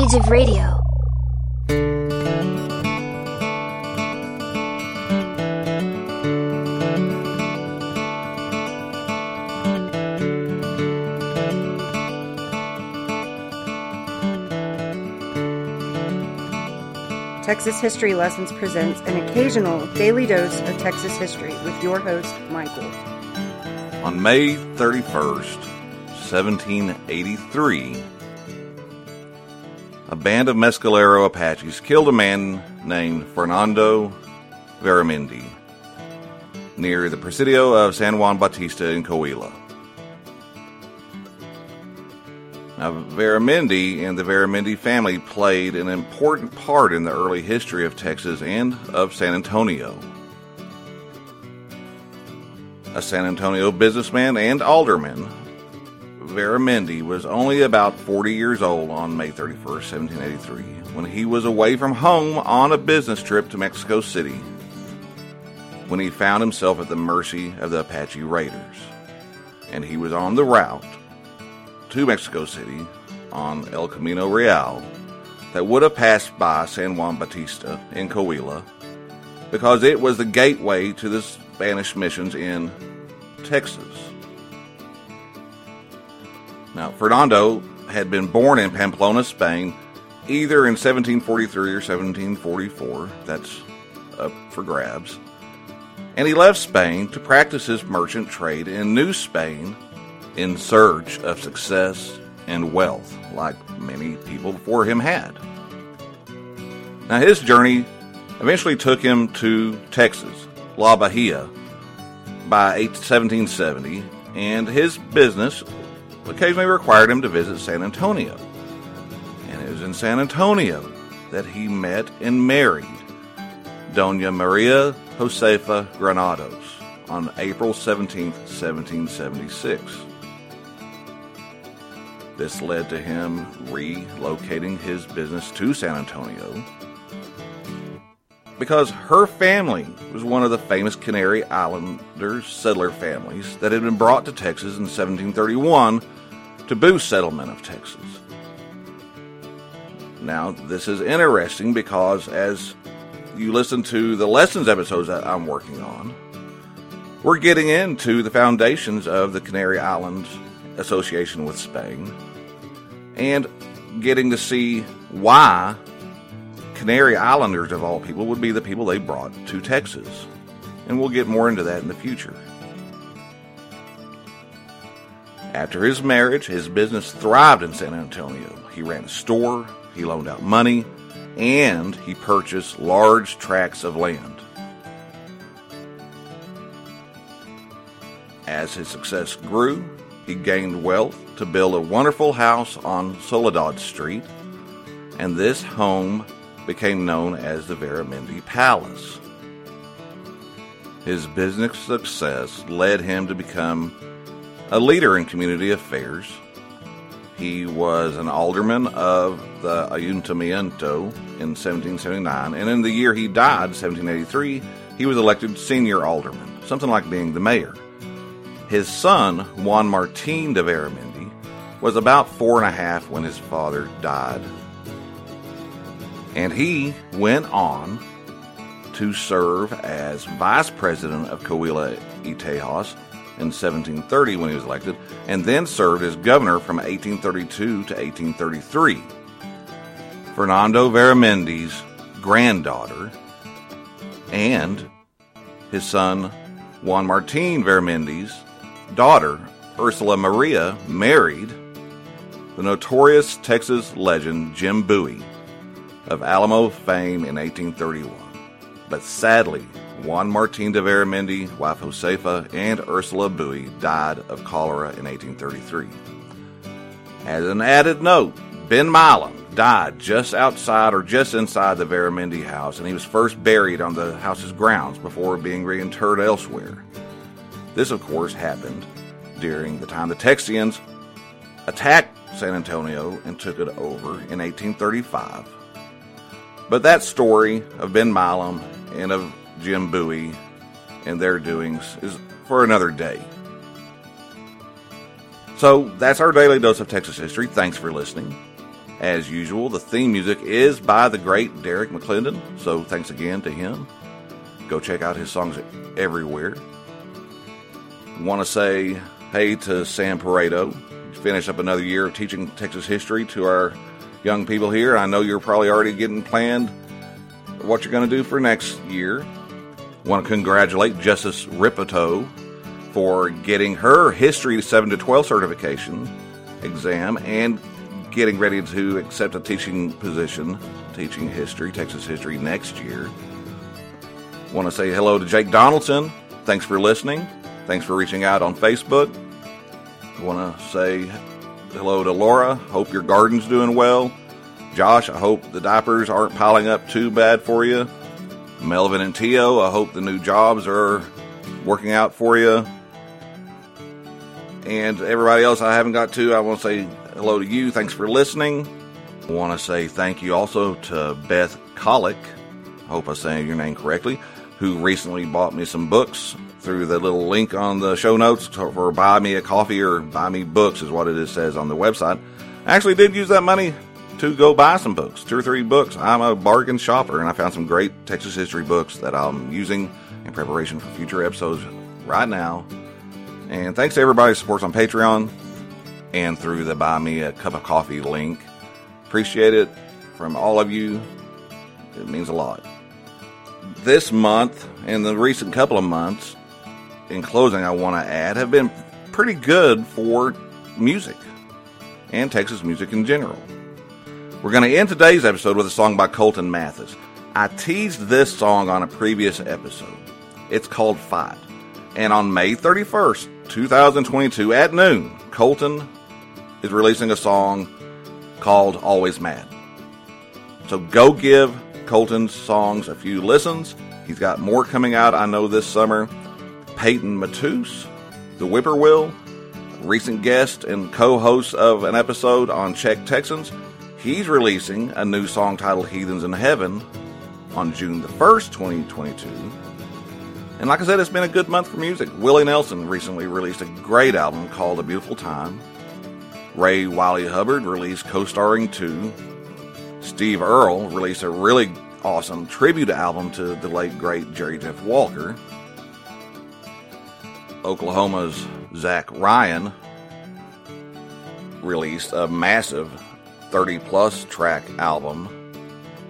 Age of Radio. Texas History Lessons presents an occasional daily dose of Texas history with your host, Michael. On May 31st, 1783, a band of Mescalero Apaches killed a man named Fernando Veramendi near the Presidio of San Juan Bautista in Coahuila. Now, Veramendi and the Veramendi family played an important part in the early history of Texas and of San Antonio. A San Antonio businessman and alderman, Veramendi was only about 40 years old on May 31, 1783, when he was away from home on a business trip to Mexico City when he found himself at the mercy of the Apache raiders. And he was on the route to Mexico City on El Camino Real that would have passed by San Juan Bautista in Coahuila because it was the gateway to the Spanish missions in Texas. Now, Fernando had been born in Pamplona, Spain, either in 1743 or 1744. That's up for grabs. And he left Spain to practice his merchant trade in New Spain in search of success and wealth, like many people before him had. Now, his journey eventually took him to Texas, La Bahia, by 1770, and his business occasionally required him to visit San Antonio. And it was in San Antonio that he met and married Dona Maria Josefa Granados on April 17, 1776. This led to him relocating his business to San Antonio because her family was one of the famous Canary Islanders settler families that had been brought to Texas in 1731 to boost settlement of Texas. Now, this is interesting because as you listen to the lessons episodes that I'm working on, we're getting into the foundations of the Canary Islands Association with Spain and getting to see why Canary Islanders, of all people, would be the people they brought to Texas. And we'll get more into that in the future. After his marriage, his business thrived in San Antonio. He ran a store, he loaned out money, and he purchased large tracts of land. As his success grew, he gained wealth to build a wonderful house on Soledad Street, and this home became known as the Veramendi Palace. His business success led him to become a leader in community affairs. He was an alderman of the Ayuntamiento in 1779, and in the year he died, 1783, he was elected senior alderman, something like being the mayor. His son, Juan Martin de Veramendi, was about four and a half when his father died. And he went on to serve as vice president of Coahuila y Tejas in 1730 when he was elected, and then served as governor from 1832 to 1833. Fernando Veramendi's granddaughter and his son Juan Martin Veramendi's daughter, Ursula Maria, married the notorious Texas legend Jim Bowie of Alamo fame in 1831. But sadly, Juan Martin de Veramendi, wife Josefa, and Ursula Bowie died of cholera in 1833. As an added note, Ben Milam died just outside or just inside the Veramendi house, and he was first buried on the house's grounds before being reinterred elsewhere. This, of course, happened during the time the Texians attacked San Antonio and took it over in 1835. But that story of Ben Milam and of Jim Bowie and their doings is for another day. So that's our daily dose of Texas history. Thanks for listening. As usual, the theme music is by the great Derek McClendon, so thanks again to him. Go check out his songs everywhere. Want to say hey to Sam Pareto. Finish up another year of teaching Texas history to our young people here. I know you're probably already getting planned what you're going to do for next year. Want to congratulate Justice Ripito for getting her History 7 to 12 certification exam and getting ready to accept a teaching position, teaching history, Texas history next year. Want to say hello to Jake Donaldson. Thanks for listening. Thanks for reaching out on Facebook. Want to say hello to Laura. Hope your garden's doing well. Josh, I hope the diapers aren't piling up too bad for you. Melvin and Tio, I hope the new jobs are working out for you. And everybody else I haven't got to, I want to say hello to you. Thanks for listening. I want to say thank you also to Beth Colick. Hope I'm saying your name correctly. Who recently bought me some books through the little link on the show notes for buy me a coffee or buy me books is what it is, says on the website. I actually did use that money to go buy some books, two or three books. I'm a bargain shopper, and I found some great Texas history books that I'm using in preparation for future episodes right now. And thanks to everybody who supports on Patreon and through the Buy Me a Cup of Coffee link. Appreciate it from all of you. It means a lot. This month and the recent couple of months, in closing, I want to add, have been pretty good for music and Texas music in general. We're going to end today's episode with a song by Colton Mathis. I teased this song on a previous episode. It's called Fight. And on May 31st, 2022, at noon, Colton is releasing a song called Always Mad. So go give Colton's songs a few listens. He's got more coming out, I know, this summer. Peyton Matus, The Whippoorwill, recent guest and co host of an episode on Czech Texans. He's releasing a new song titled Heathens in Heaven on June the 1st, 2022. And like I said, it's been a good month for music. Willie Nelson recently released a great album called A Beautiful Time. Ray Wylie Hubbard released Co Starring 2. Steve Earle released a really awesome tribute album to the late great Jerry Jeff Walker. Oklahoma's Zach Bryan released a massive 30 plus track album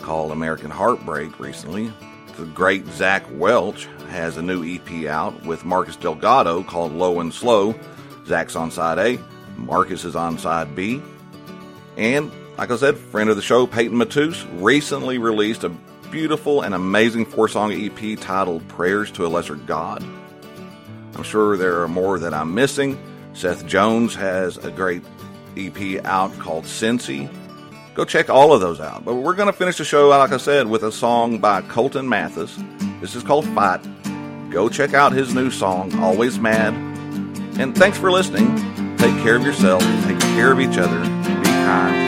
called American Heartbreak recently. The great Zach Welch has a new EP out with Marcus Delgado called Low and Slow. Zach's on side A, Marcus is on side B. And like I said, friend of the show, Peyton Matus, recently released a beautiful and amazing four song EP titled Prayers to a Lesser God. I'm sure there are more that I'm missing. Seth Jones has a great EP out called Cincy. Go check all of those out. But we're going to finish the show, like I said, with a song by Colton Mathis. This is called Fight. Go check out his new song, Always Mad. And thanks for listening. Take care of yourself, take care of each other, be kind.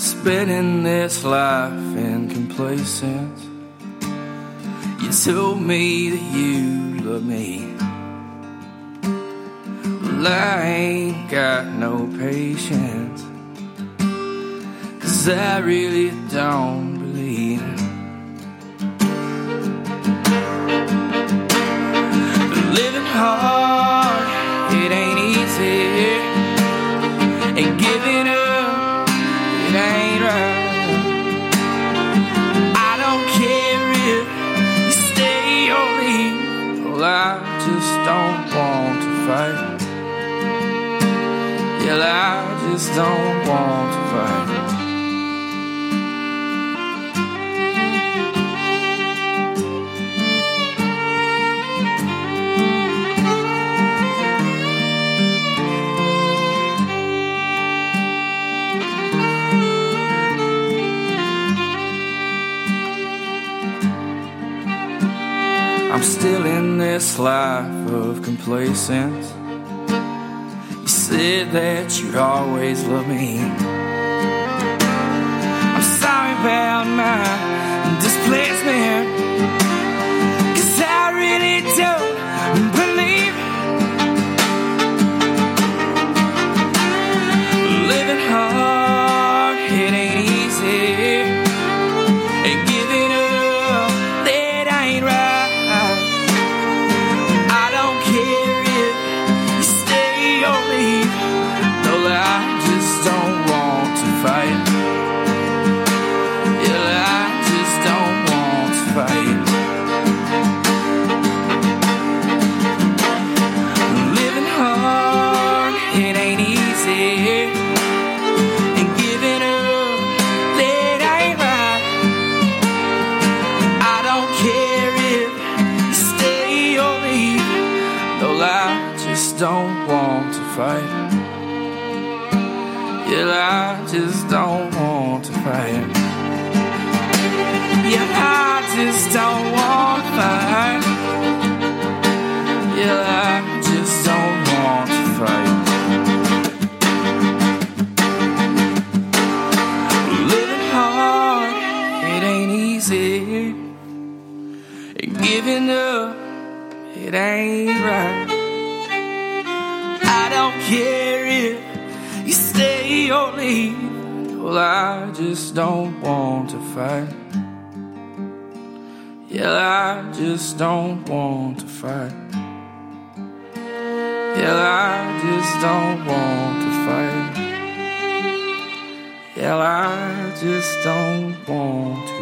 spending this life in complacence. You told me that you love me. Well, I ain't got no patience. Cause I really don't believe. Living hard. Life of complacence. You said that you'd always love me. I'm sorry about my displacement. Don't want to fight. Yeah, I just don't want to fight. Yeah, I just don't want to fight. Yeah, I just don't want to fight. Living hard, it ain't easy. And giving up, it ain't right. Care if you stay or leave. Well, I just don't want to fight. Yeah, I just don't want to fight. Yeah, I just don't want to fight. Yeah, I just don't want to